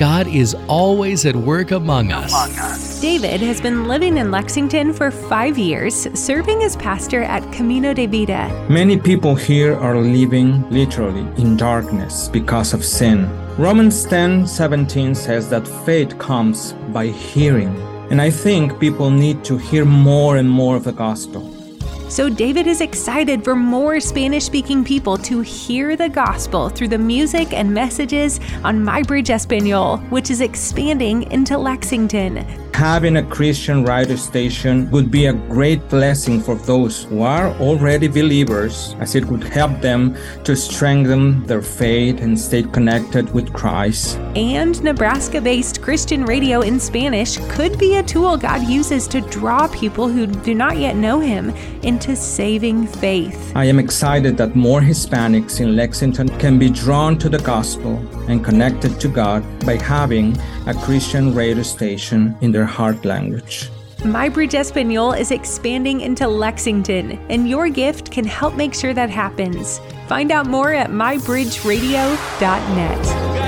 God is always at work among us. David has been living in Lexington for five years, serving as pastor at Camino de Vida. Many people here are living literally in darkness because of sin. Romans 10 17 says that faith comes by hearing. And I think people need to hear more and more of the gospel. So, David is excited for more Spanish speaking people to hear the gospel through the music and messages on MyBridge Espanol, which is expanding into Lexington. Having a Christian radio station would be a great blessing for those who are already believers, as it would help them to strengthen their faith and stay connected with Christ. And Nebraska based Christian radio in Spanish could be a tool God uses to draw people who do not yet know Him into saving faith. I am excited that more Hispanics in Lexington can be drawn to the gospel and connected to God by having a Christian radio station in their heart language. MyBridge Espanol is expanding into Lexington, and your gift can help make sure that happens. Find out more at mybridgeradio.net.